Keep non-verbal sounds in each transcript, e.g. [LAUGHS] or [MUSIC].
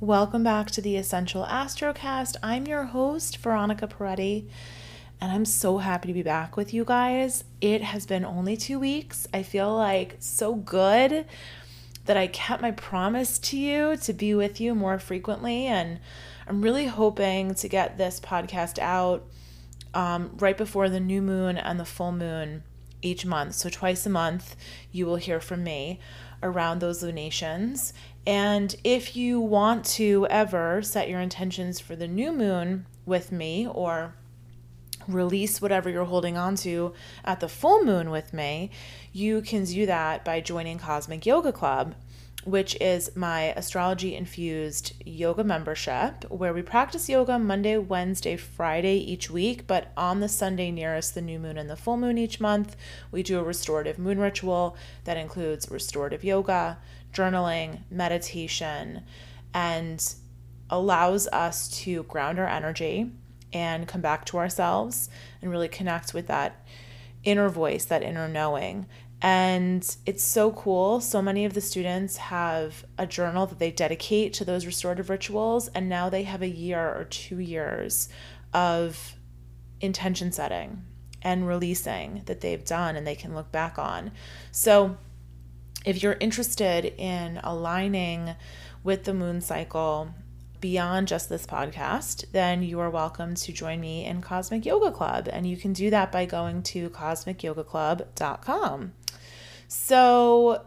Welcome back to the Essential Astrocast. I'm your host, Veronica Peretti, and I'm so happy to be back with you guys. It has been only two weeks. I feel like so good that I kept my promise to you to be with you more frequently, and I'm really hoping to get this podcast out um, right before the new moon and the full moon each month. So, twice a month, you will hear from me around those lunations. And if you want to ever set your intentions for the new moon with me or release whatever you're holding on to at the full moon with me, you can do that by joining Cosmic Yoga Club which is my astrology infused yoga membership, where we practice yoga Monday, Wednesday, Friday each week. But on the Sunday nearest the new moon and the full moon each month, we do a restorative moon ritual that includes restorative yoga, journaling, meditation, and allows us to ground our energy and come back to ourselves and really connect with that inner voice, that inner knowing. And it's so cool. So many of the students have a journal that they dedicate to those restorative rituals. And now they have a year or two years of intention setting and releasing that they've done and they can look back on. So if you're interested in aligning with the moon cycle beyond just this podcast, then you are welcome to join me in Cosmic Yoga Club. And you can do that by going to cosmicyogaclub.com. So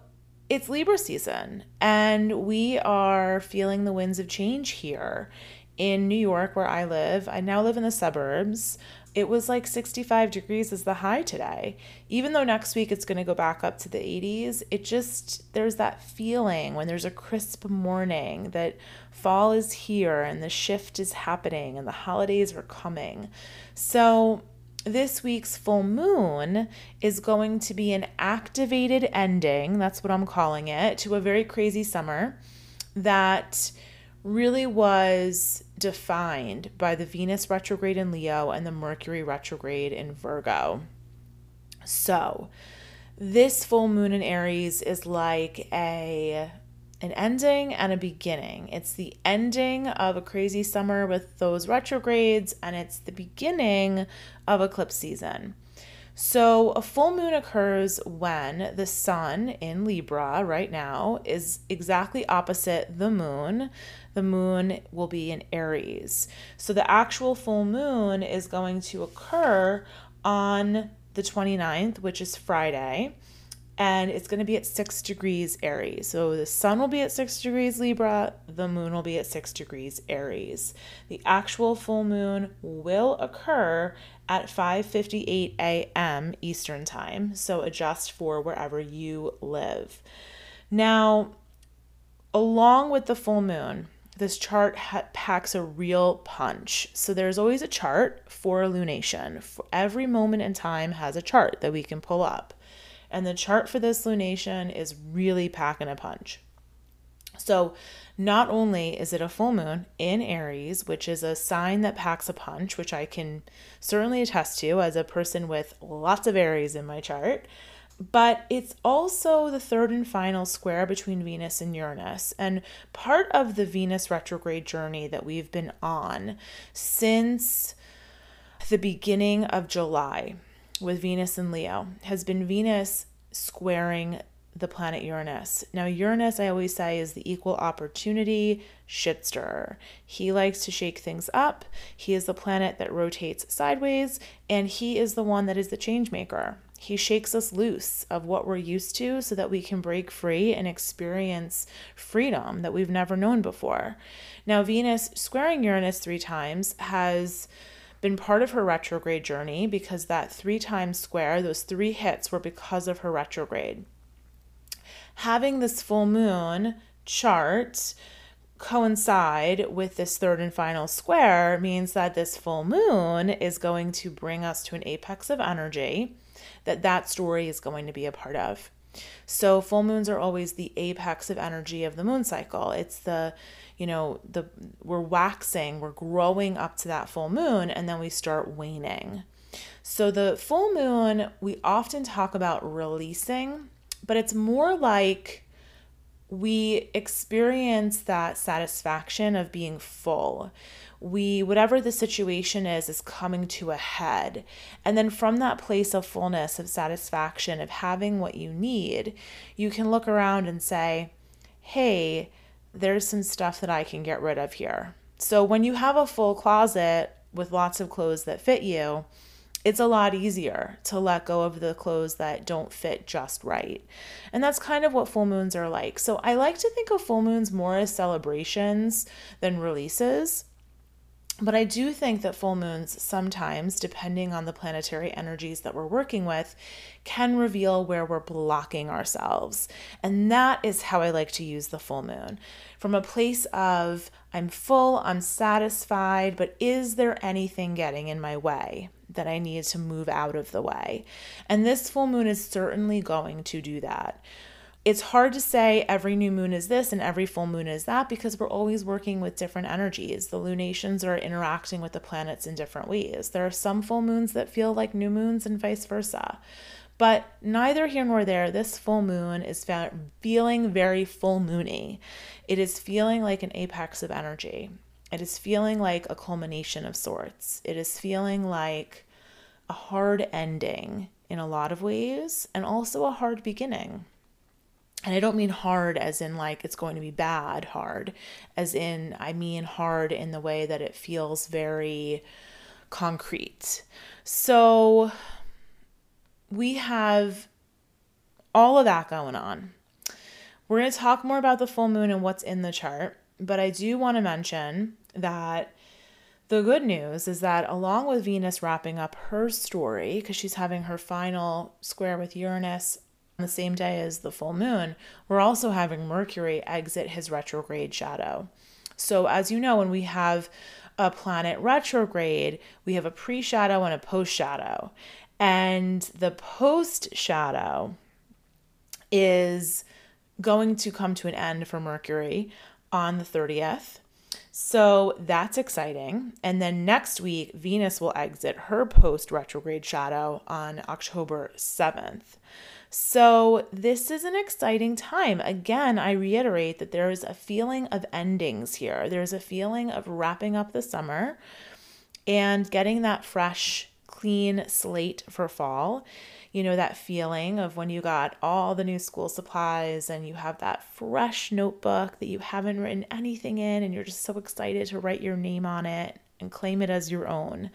it's Libra season, and we are feeling the winds of change here in New York, where I live. I now live in the suburbs. It was like 65 degrees is the high today. Even though next week it's going to go back up to the 80s, it just, there's that feeling when there's a crisp morning that fall is here and the shift is happening and the holidays are coming. So, this week's full moon is going to be an activated ending, that's what I'm calling it, to a very crazy summer that really was defined by the Venus retrograde in Leo and the Mercury retrograde in Virgo. So, this full moon in Aries is like a an ending and a beginning. It's the ending of a crazy summer with those retrogrades, and it's the beginning of eclipse season. So, a full moon occurs when the sun in Libra right now is exactly opposite the moon. The moon will be in Aries. So, the actual full moon is going to occur on the 29th, which is Friday and it's going to be at six degrees Aries. So the sun will be at six degrees Libra, the moon will be at six degrees Aries. The actual full moon will occur at 5:58 a.m. Eastern Time, so adjust for wherever you live. Now, along with the full moon, this chart ha- packs a real punch. So there's always a chart for a lunation. For every moment in time has a chart that we can pull up. And the chart for this lunation is really packing a punch. So, not only is it a full moon in Aries, which is a sign that packs a punch, which I can certainly attest to as a person with lots of Aries in my chart, but it's also the third and final square between Venus and Uranus. And part of the Venus retrograde journey that we've been on since the beginning of July with Venus and Leo has been Venus squaring the planet Uranus. Now, Uranus, I always say, is the equal opportunity shit stirrer. He likes to shake things up. He is the planet that rotates sideways, and he is the one that is the change maker. He shakes us loose of what we're used to so that we can break free and experience freedom that we've never known before. Now, Venus squaring Uranus three times has been part of her retrograde journey because that three times square, those three hits were because of her retrograde. Having this full moon chart coincide with this third and final square means that this full moon is going to bring us to an apex of energy that that story is going to be a part of. So full moons are always the apex of energy of the moon cycle. It's the you know the we're waxing we're growing up to that full moon and then we start waning so the full moon we often talk about releasing but it's more like we experience that satisfaction of being full. We, whatever the situation is, is coming to a head. And then from that place of fullness, of satisfaction, of having what you need, you can look around and say, hey, there's some stuff that I can get rid of here. So when you have a full closet with lots of clothes that fit you, it's a lot easier to let go of the clothes that don't fit just right. And that's kind of what full moons are like. So I like to think of full moons more as celebrations than releases. But I do think that full moons sometimes, depending on the planetary energies that we're working with, can reveal where we're blocking ourselves. And that is how I like to use the full moon from a place of I'm full, I'm satisfied, but is there anything getting in my way that I need to move out of the way? And this full moon is certainly going to do that it's hard to say every new moon is this and every full moon is that because we're always working with different energies. The lunations are interacting with the planets in different ways. There are some full moons that feel like new moons and vice versa. But neither here nor there, this full moon is feeling very full moony. It is feeling like an apex of energy. It is feeling like a culmination of sorts. It is feeling like a hard ending in a lot of ways and also a hard beginning and I don't mean hard as in like it's going to be bad hard, as in I mean hard in the way that it feels very concrete. So we have all of that going on. We're going to talk more about the full moon and what's in the chart, but I do want to mention that the good news is that along with Venus wrapping up her story, because she's having her final square with Uranus on the same day as the full moon, we're also having Mercury exit his retrograde shadow. So, as you know, when we have a planet retrograde, we have a pre shadow and a post shadow. And the post shadow is going to come to an end for Mercury on the 30th. So that's exciting. And then next week, Venus will exit her post retrograde shadow on October 7th. So, this is an exciting time. Again, I reiterate that there is a feeling of endings here. There's a feeling of wrapping up the summer and getting that fresh, clean slate for fall. You know, that feeling of when you got all the new school supplies and you have that fresh notebook that you haven't written anything in and you're just so excited to write your name on it and claim it as your own.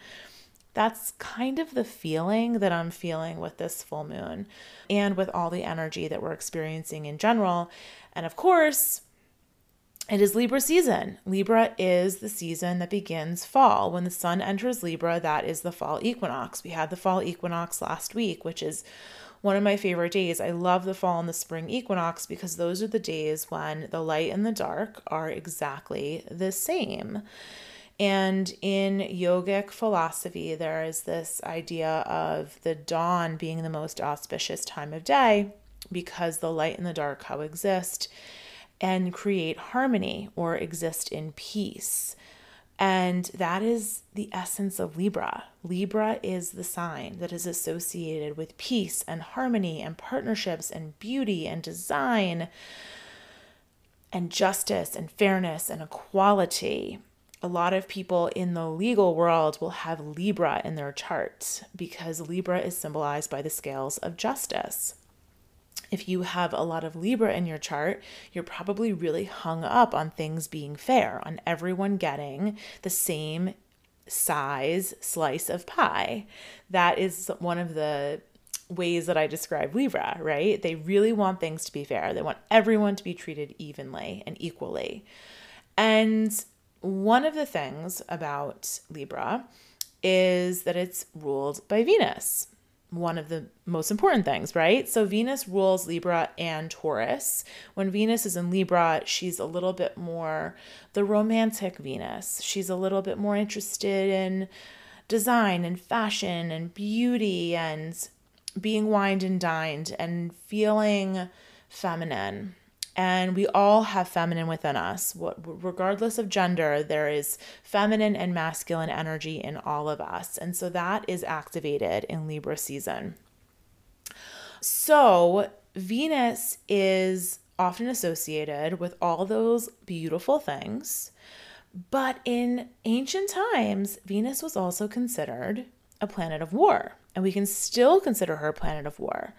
That's kind of the feeling that I'm feeling with this full moon and with all the energy that we're experiencing in general. And of course, it is Libra season. Libra is the season that begins fall. When the sun enters Libra, that is the fall equinox. We had the fall equinox last week, which is one of my favorite days. I love the fall and the spring equinox because those are the days when the light and the dark are exactly the same. And in yogic philosophy, there is this idea of the dawn being the most auspicious time of day because the light and the dark coexist and create harmony or exist in peace. And that is the essence of Libra. Libra is the sign that is associated with peace and harmony and partnerships and beauty and design and justice and fairness and equality a lot of people in the legal world will have Libra in their chart because Libra is symbolized by the scales of justice. If you have a lot of Libra in your chart, you're probably really hung up on things being fair, on everyone getting the same size slice of pie. That is one of the ways that I describe Libra, right? They really want things to be fair. They want everyone to be treated evenly and equally. And one of the things about Libra is that it's ruled by Venus. One of the most important things, right? So Venus rules Libra and Taurus. When Venus is in Libra, she's a little bit more the romantic Venus. She's a little bit more interested in design and fashion and beauty and being wined and dined and feeling feminine and we all have feminine within us. What, regardless of gender, there is feminine and masculine energy in all of us. And so that is activated in Libra season. So Venus is often associated with all those beautiful things. But in ancient times, Venus was also considered a planet of war, and we can still consider her a planet of war.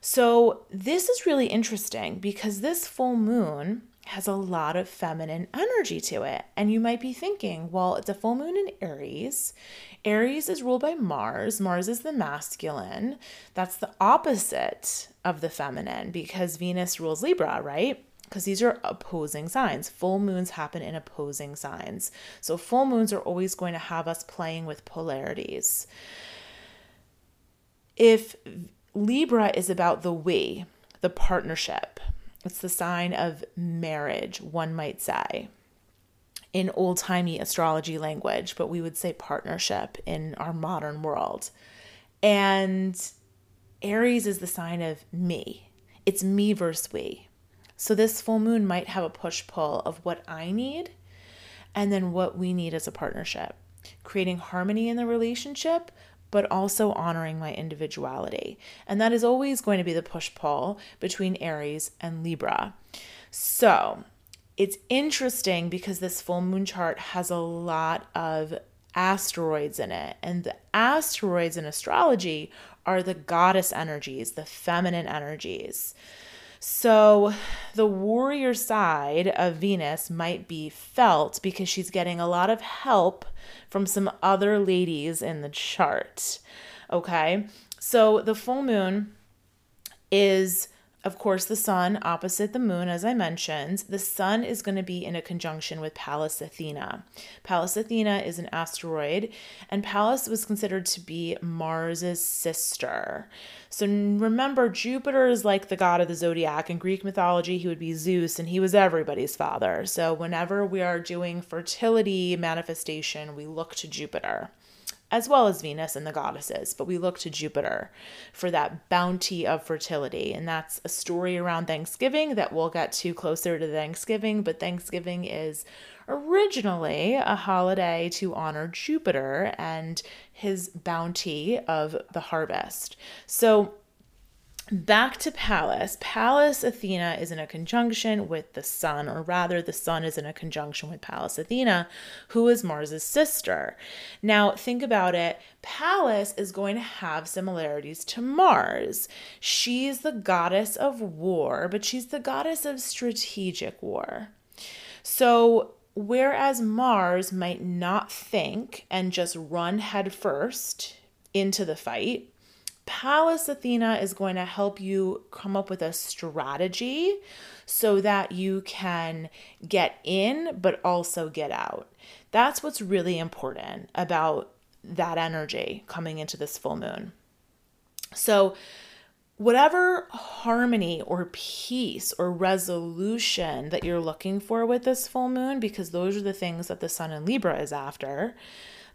So, this is really interesting because this full moon has a lot of feminine energy to it. And you might be thinking, well, it's a full moon in Aries. Aries is ruled by Mars. Mars is the masculine. That's the opposite of the feminine because Venus rules Libra, right? Because these are opposing signs. Full moons happen in opposing signs. So, full moons are always going to have us playing with polarities. If Libra is about the we, the partnership, it's the sign of marriage, one might say, in old timey astrology language, but we would say partnership in our modern world. And Aries is the sign of me. It's me versus we. So this full moon might have a push pull of what I need and then what we need as a partnership, creating harmony in the relationship, but also honoring my individuality. And that is always going to be the push pull between Aries and Libra. So it's interesting because this full moon chart has a lot of asteroids in it. And the asteroids in astrology are the goddess energies, the feminine energies. So, the warrior side of Venus might be felt because she's getting a lot of help from some other ladies in the chart. Okay, so the full moon is of course, the sun opposite the moon, as I mentioned, the sun is going to be in a conjunction with Pallas Athena. Pallas Athena is an asteroid, and Pallas was considered to be Mars's sister. So remember, Jupiter is like the god of the zodiac. In Greek mythology, he would be Zeus, and he was everybody's father. So whenever we are doing fertility manifestation, we look to Jupiter as well as Venus and the goddesses, but we look to Jupiter for that bounty of fertility. And that's a story around Thanksgiving that we'll get to closer to Thanksgiving. But Thanksgiving is originally a holiday to honor Jupiter and his bounty of the harvest. So back to Pallas. Pallas Athena is in a conjunction with the sun, or rather, the sun is in a conjunction with Pallas Athena, who is Mars's sister. Now, think about it. Pallas is going to have similarities to Mars. She's the goddess of war, but she's the goddess of strategic war. So, whereas Mars might not think and just run headfirst into the fight, Pallas Athena is going to help you come up with a strategy so that you can get in but also get out. That's what's really important about that energy coming into this full moon. So, whatever harmony or peace or resolution that you're looking for with this full moon, because those are the things that the sun in Libra is after,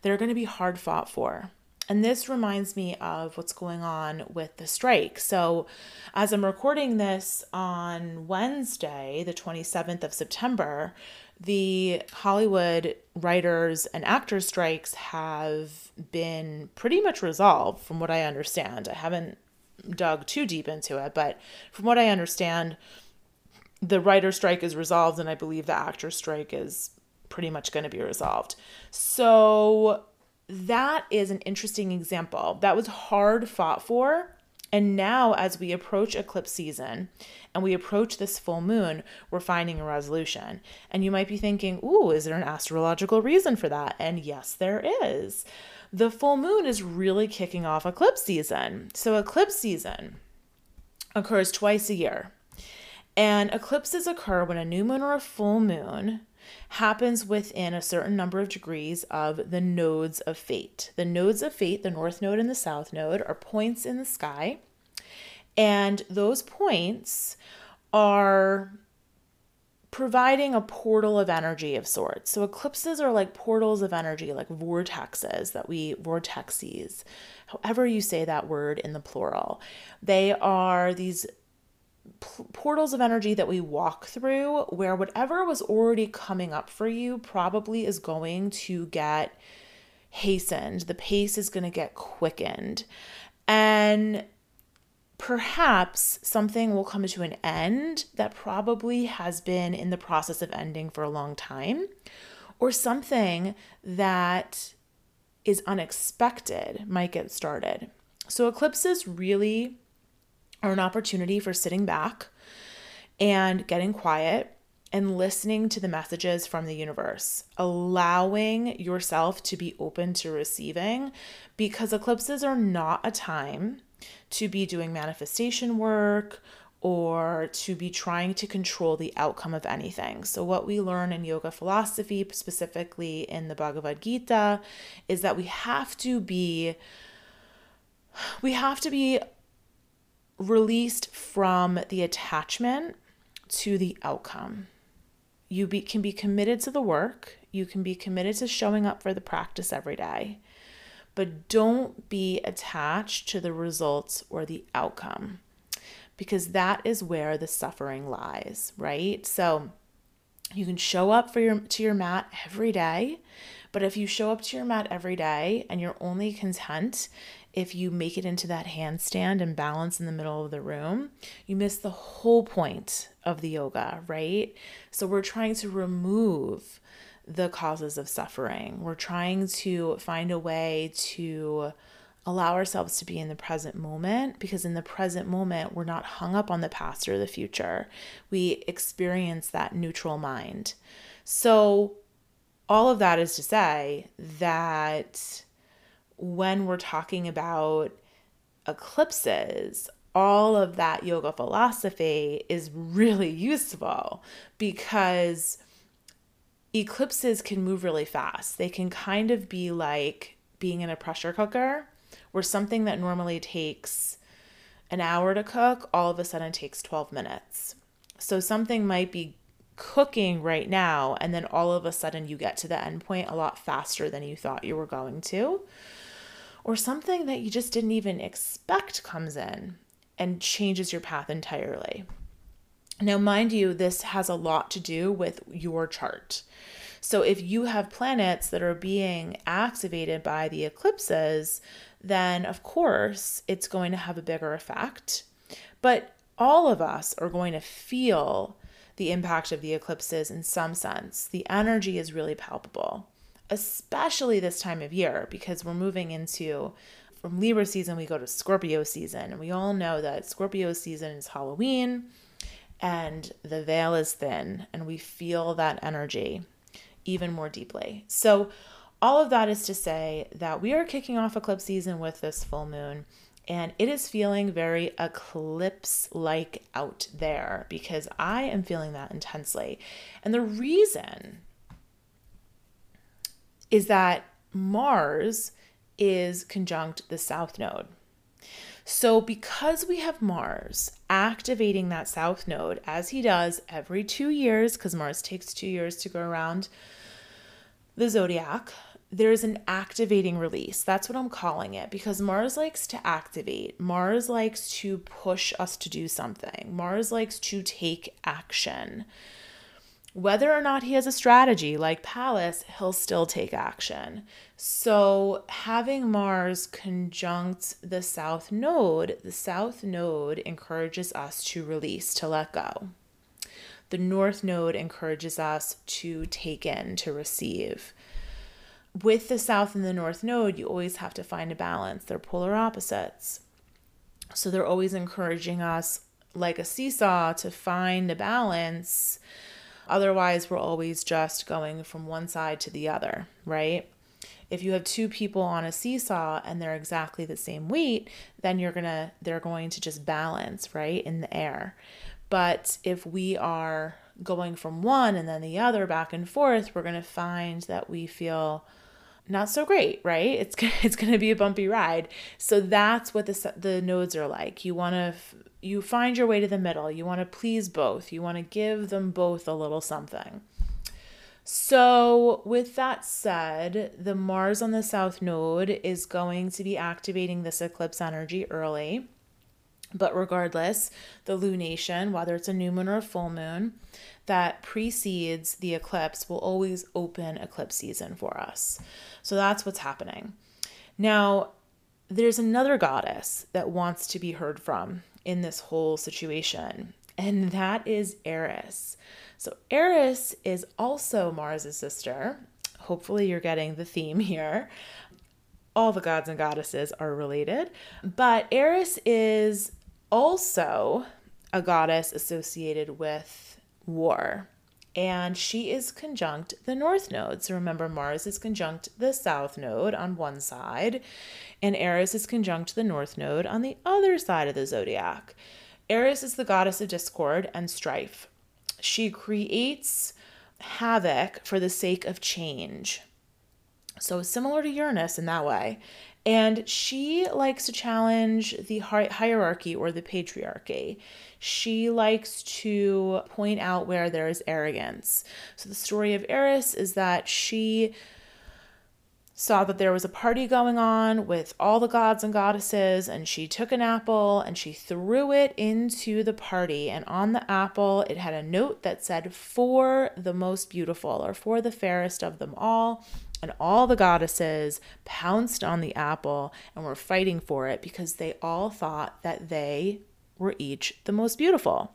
they're going to be hard fought for. And this reminds me of what's going on with the strike. So, as I'm recording this on Wednesday, the 27th of September, the Hollywood writers and actors strikes have been pretty much resolved, from what I understand. I haven't dug too deep into it, but from what I understand, the writer strike is resolved, and I believe the actor strike is pretty much going to be resolved. So, that is an interesting example. That was hard fought for. And now, as we approach eclipse season and we approach this full moon, we're finding a resolution. And you might be thinking, ooh, is there an astrological reason for that? And yes, there is. The full moon is really kicking off eclipse season. So, eclipse season occurs twice a year. And eclipses occur when a new moon or a full moon happens within a certain number of degrees of the nodes of fate. The nodes of fate, the north node and the south node, are points in the sky. And those points are providing a portal of energy of sorts. So eclipses are like portals of energy, like vortexes that we vortexes, however you say that word in the plural. They are these p- portals of energy that we walk through where whatever was already coming up for you probably is going to get hastened. The pace is going to get quickened. And perhaps something will come to an end that probably has been in the process of ending for a long time, or something that is unexpected might get started. So, eclipses really are an opportunity for sitting back and getting quiet and listening to the messages from the universe, allowing yourself to be open to receiving because eclipses are not a time to be doing manifestation work or to be trying to control the outcome of anything. So, what we learn in yoga philosophy, specifically in the Bhagavad Gita, is that we have to be we have to be released from the attachment to the outcome. You be, can be committed to the work, you can be committed to showing up for the practice every day, but don't be attached to the results or the outcome because that is where the suffering lies, right? So you can show up for your to your mat every day, but if you show up to your mat every day and you're only content if you make it into that handstand and balance in the middle of the room, you miss the whole point of the yoga, right? So we're trying to remove the causes of suffering. We're trying to find a way to allow ourselves to be in the present moment because in the present moment, we're not hung up on the past or the future. We experience that neutral mind. So, all of that is to say that when we're talking about eclipses, all of that yoga philosophy is really [LAUGHS] useful because eclipses can move really fast. They can kind of be like being in a pressure cooker where something that normally takes an hour to cook all of a sudden takes 12 minutes. So something might be cooking right now and then all of a sudden you get to the end point a lot faster than you thought you were going to or something that you just didn't even expect comes in and changes your path entirely. Now, mind you, this has a lot to do with your chart. So, if you have planets that are being activated by the eclipses, then of course it's going to have a bigger effect. But all of us are going to feel the impact of the eclipses in some sense. The energy is really palpable especially this time of year because we're moving into from Libra season, we go to Scorpio season. And we all know that Scorpio season is Halloween and the veil is thin, and we feel that energy even more deeply. So, all of that is to say that we are kicking off eclipse season with this full moon, and it is feeling very eclipse like out there because I am feeling that intensely. And the reason is that Mars is conjunct the south node. So, because we have Mars activating that south node as he does every two years, because Mars takes two years to go around the zodiac, there's an activating release. That's what I'm calling it because Mars likes to activate. Mars likes to push us to do something. Mars likes to take action. Whether or not he has a strategy like Pallas, he'll still take action. So, having Mars conjunct the South Node, the South Node encourages us to release, to let go. The North Node encourages us to take in, to receive. With the South and the North Node, you always have to find a balance. They're polar opposites. So, they're always encouraging us, like a seesaw, to find a balance Otherwise, we're always just going from one side to the other, right? If you have two people on a seesaw and they're exactly the same weight, then you're going to they're going to just balance, right, in the air. But if we are going from one and then the other back and forth, we're going to find that we feel not so great, right? It's [LAUGHS] it's going to be a bumpy ride. So that's what the the nodes are like. You want to you find your way to the middle. You want to please both. You want to give them both a little something. So, with that said, the Mars on the south node is going to be activating this eclipse energy early. But regardless, the lunation, whether it's a new moon or a full moon, that precedes the eclipse will always open eclipse season for us. So that's what's happening. Now, there's another goddess that wants to be heard from in this whole situation, and that is Eris. So, Eris is also Mars's sister. Hopefully, you're getting the theme here. All the gods and goddesses are related, but Eris is also a goddess associated with war and she is conjunct the north node. So remember, Mars is conjunct the south node on one side, and Eris is conjunct the north node on the other side of the zodiac. Eris is the goddess of discord and strife. She creates havoc for the sake of change. So, similar to Uranus in that way. And she likes to challenge the hierarchy or the patriarchy. She likes to point out where there is arrogance. So, the story of Eris is that she saw that there was a party going on with all the gods and goddesses, and she took an apple and she threw it into the party. And on the apple, it had a note that said, For the most beautiful, or for the fairest of them all and all the goddesses pounced on the apple and were fighting for it because they all thought that they were each the most beautiful.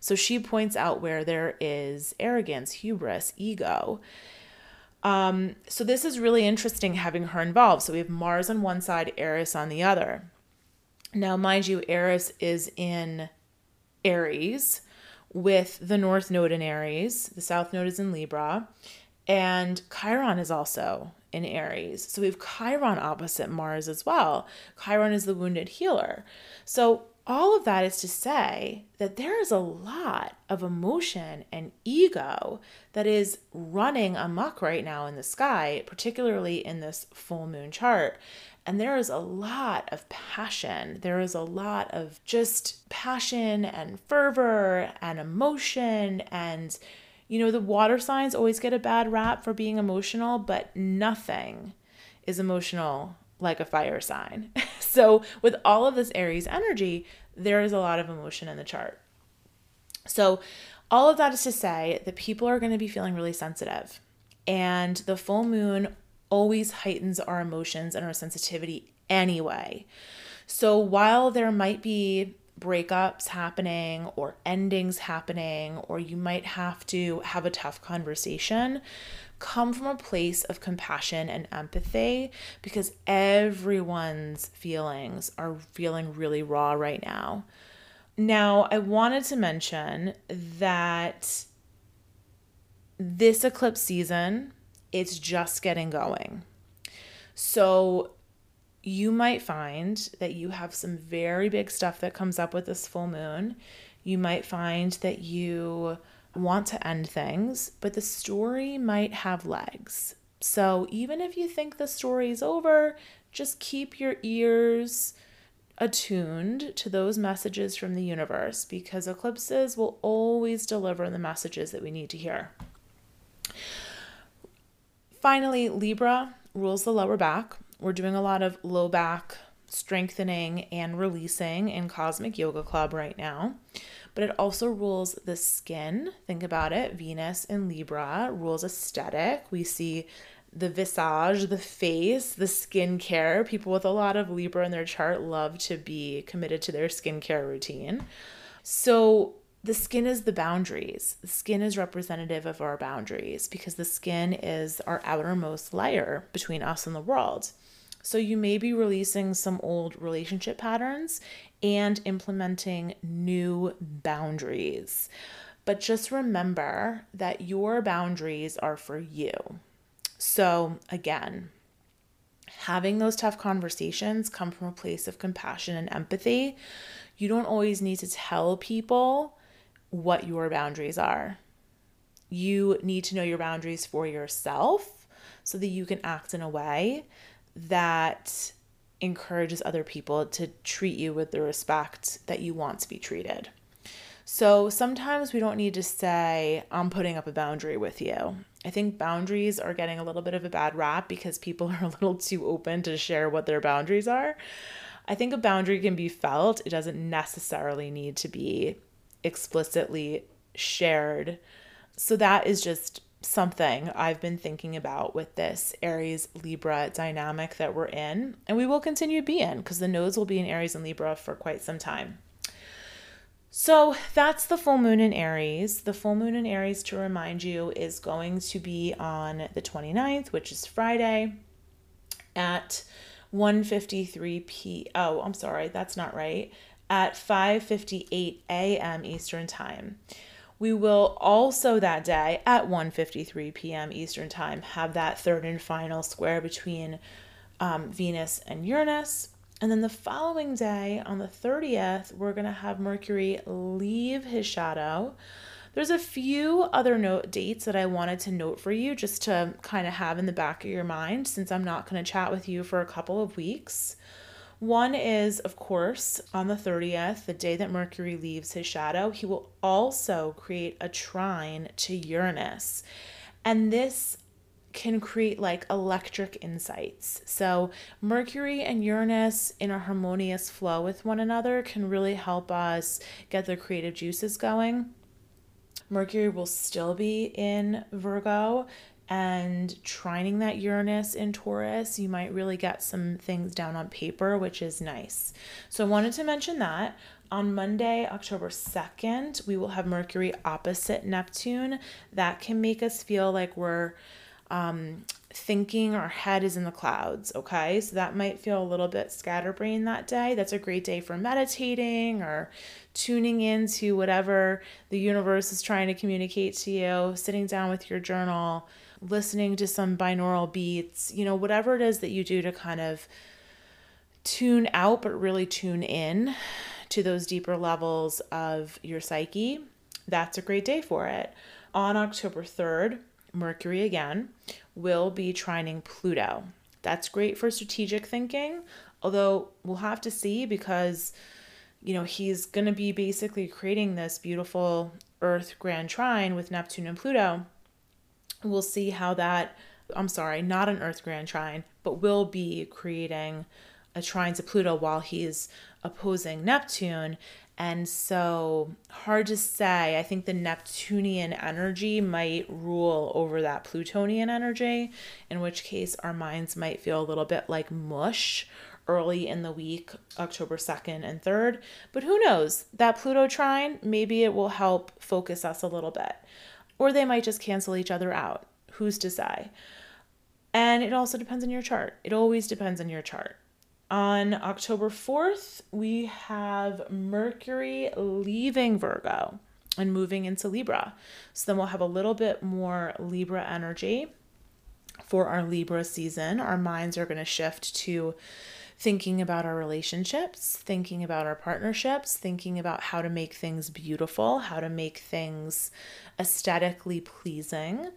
So she points out where there is arrogance, hubris, ego. Um, so this is really interesting having her involved. So we have Mars on one side, Eris on the other. Now, mind you, Eris is in Aries with the North Node in Aries, the South Node is in Libra, and Chiron is also in Aries. So we have Chiron opposite Mars as well. Chiron is the wounded healer. So all of that is to say that there is a lot of emotion and ego that is running amok right now in the sky, particularly in this full moon chart. And there is a lot of passion. There is a lot of just passion and fervor and emotion and you know, the water signs always get a bad rap for being emotional, but nothing is emotional like a fire sign. [LAUGHS] so, with all of this Aries energy, there is a lot of emotion in the chart. So, all of that is to say that people are going to be feeling really sensitive. And the full moon always heightens our emotions and our sensitivity anyway. So, while there might be breakups happening or endings happening, or you might have to have a tough conversation, come from a place of compassion and empathy because everyone's feelings are feeling really raw right now. Now, I wanted to mention that this eclipse season, it's just getting going. So you might find that you have some very big stuff that comes up with this full moon. You might find that you want to end things, but the story might have legs. So even if you think the story's over, just keep your ears attuned to those messages from the universe because eclipses will always deliver the messages that we need to hear. Finally, Libra rules the lower back. We're doing a lot of low back strengthening and releasing in Cosmic Yoga Club right now. But it also rules the skin. Think about it. Venus in Libra rules aesthetic. We see the visage, the face, the skincare. People with a lot of Libra in their chart love to be committed to their skincare routine. So the skin is the boundaries. The skin is representative of our boundaries because the skin is our outermost layer between us and the world. So you may be releasing some old relationship patterns and implementing new boundaries. But just remember that your boundaries are for you. So, again, having those tough conversations come from a place of compassion and empathy. You don't always need to tell people what your boundaries are. You need to know your boundaries for yourself so that you can act in a way that encourages other people to treat you with the respect that you want to be treated. So sometimes we don't need to say, I'm putting up a boundary with you. I think boundaries are getting a little bit of a bad rap because people [LAUGHS] are a little too open to share what their boundaries are. I think a boundary can be felt, it doesn't necessarily need to be explicitly shared. So that is just something I've been thinking about with this Aries Libra dynamic that we're in, and we will continue to be in because the nodes will be in Aries and Libra for quite some time. So that's the full moon in Aries. The full moon in Aries, to remind you, is going to be on the 29th, which is Friday, at 1:53 p. Oh, I'm sorry, that's not right. At 5:58 a.m. Eastern Time. We will also that day at 1:53 p.m. Eastern Time have that third and final square between um, Venus and Uranus. And then the following day, on the 30th, we're going to have Mercury leave his shadow. There's a few other note dates that I wanted to note for you just to kind of have in the back of your mind since I'm not going to chat with you for a couple of weeks. One is, of course, on the 30th, the day that Mercury leaves his shadow, he will also create a trine to Uranus. And this can create like electric insights. So, Mercury and Uranus in a harmonious flow with one another can really help us get the creative juices going. Mercury will still be in Virgo and trining that Uranus in Taurus, you might really get some things down on paper, which is nice. So, I wanted to mention that. On Monday, October 2nd, we will have Mercury opposite Neptune. That can make us feel like we're um, thinking our head is in the clouds. Okay, so that might feel a little bit scatterbrained that day. That's a great day for meditating or tuning into whatever the universe is trying to communicate to you, sitting down with your journal, listening to some binaural beats, you know, whatever it is that you do to kind of tune out but really tune in to those deeper levels of your psyche. That's a great day for it. On October 3rd, Mercury again, will be trining Pluto. That's great for strategic thinking, although we'll have to see because, you know, he's going to be basically creating this beautiful Earth grand trine with Neptune and Pluto. We'll see how that, I'm sorry, not an Earth grand trine, but will be creating a trine to Pluto while he's opposing Neptune. And so, hard to say. I think the Neptunian energy might rule over that Plutonian energy, in which case our minds might feel a little bit like mush early in the week, October 2nd and 3rd. But who knows? That Pluto trine, maybe it will help focus us a little bit. Or they might just cancel each other out. Who's to say? And it also depends on your chart. It always depends on your chart. On October 4th, we have Mercury leaving Virgo and moving into Libra. So then we'll have a little bit more Libra energy for our Libra season. Our minds are going to shift to thinking about our relationships, thinking about our partnerships, thinking about how to make things beautiful, how to make things aesthetically pleasing.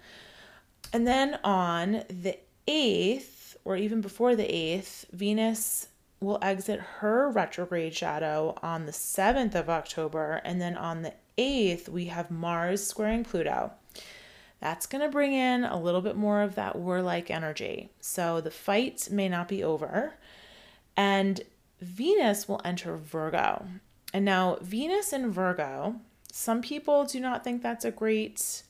And then on the 8th, or even before the 8th, Venus will exit her retrograde shadow on the 7th of October. And then on the 8th, we have Mars squaring Pluto. That's going to bring in a little bit more of that warlike energy. So the fight may not be over. And Venus will enter Virgo. And now, Venus in Virgo, some people do not think that's a great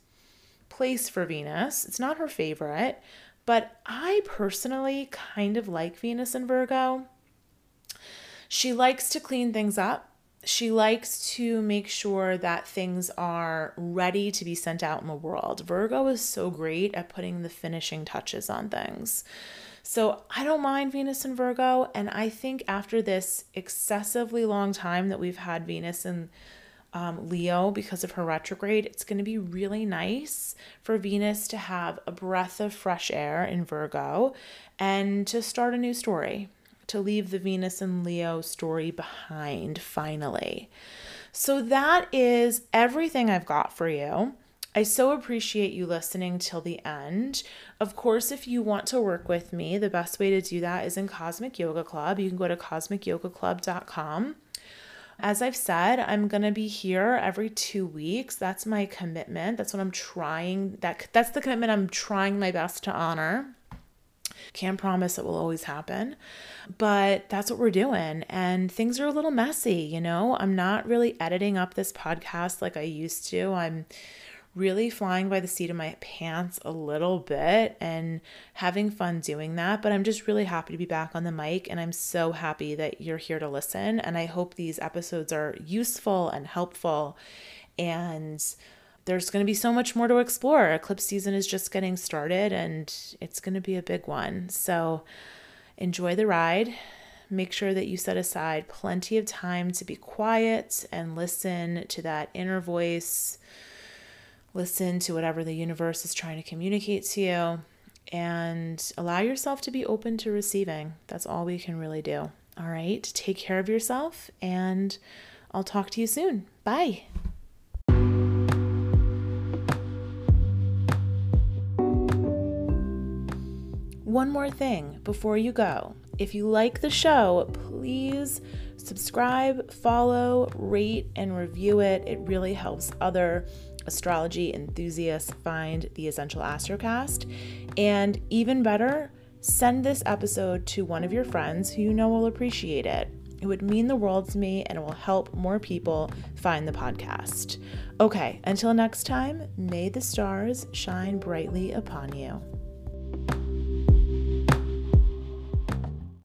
place for Venus. It's not her favorite. But I personally kind of like Venus in Virgo. She likes to clean things up. She likes to make sure that things are ready to be sent out in the world. Virgo is so great at putting the finishing touches on things. So I don't mind Venus in Virgo. And I think after this excessively long time that we've had Venus in um, Leo because of her retrograde, it's going to be really nice for Venus to have a breath of fresh air in Virgo and to start a new story, to leave the Venus and Leo story behind finally. So that is everything I've got for you. I so appreciate you listening till the end. Of course, if you want to work with me, the best way to do that is in Cosmic Yoga Club. You can go to cosmicyogaclub.com. As I've said, I'm going to be here every 2 weeks. That's my commitment. That's what I'm trying that that's the commitment I'm trying my best to honor. Can't promise it will always happen, but that's what we're doing. And things are a little messy, you know? I'm not really editing up this podcast like I used to. I'm really flying by the seat of my pants a little bit and having fun doing that. But I'm just really happy to be back on the mic and I'm so happy that you're here to listen. And I hope these episodes are useful and helpful. And there's going to be so much more to explore. Eclipse season is just getting started and it's going to be a big one. So enjoy the ride. Make sure that you set aside plenty of time to be quiet and listen to that inner voice listen to whatever the universe is trying to communicate to you, and allow yourself to be open to receiving. That's all we can really do. All right, take care of yourself, and I'll talk to you soon. Bye. One more thing before you go. If you like the show, please subscribe, follow, rate, and review it. It really helps other astrology enthusiasts find the Essential Astrocast. And even better, send this episode to one of your friends who you know will appreciate it. It would mean the world to me and it will help more people find the podcast. Okay, until next time, may the stars shine brightly upon you.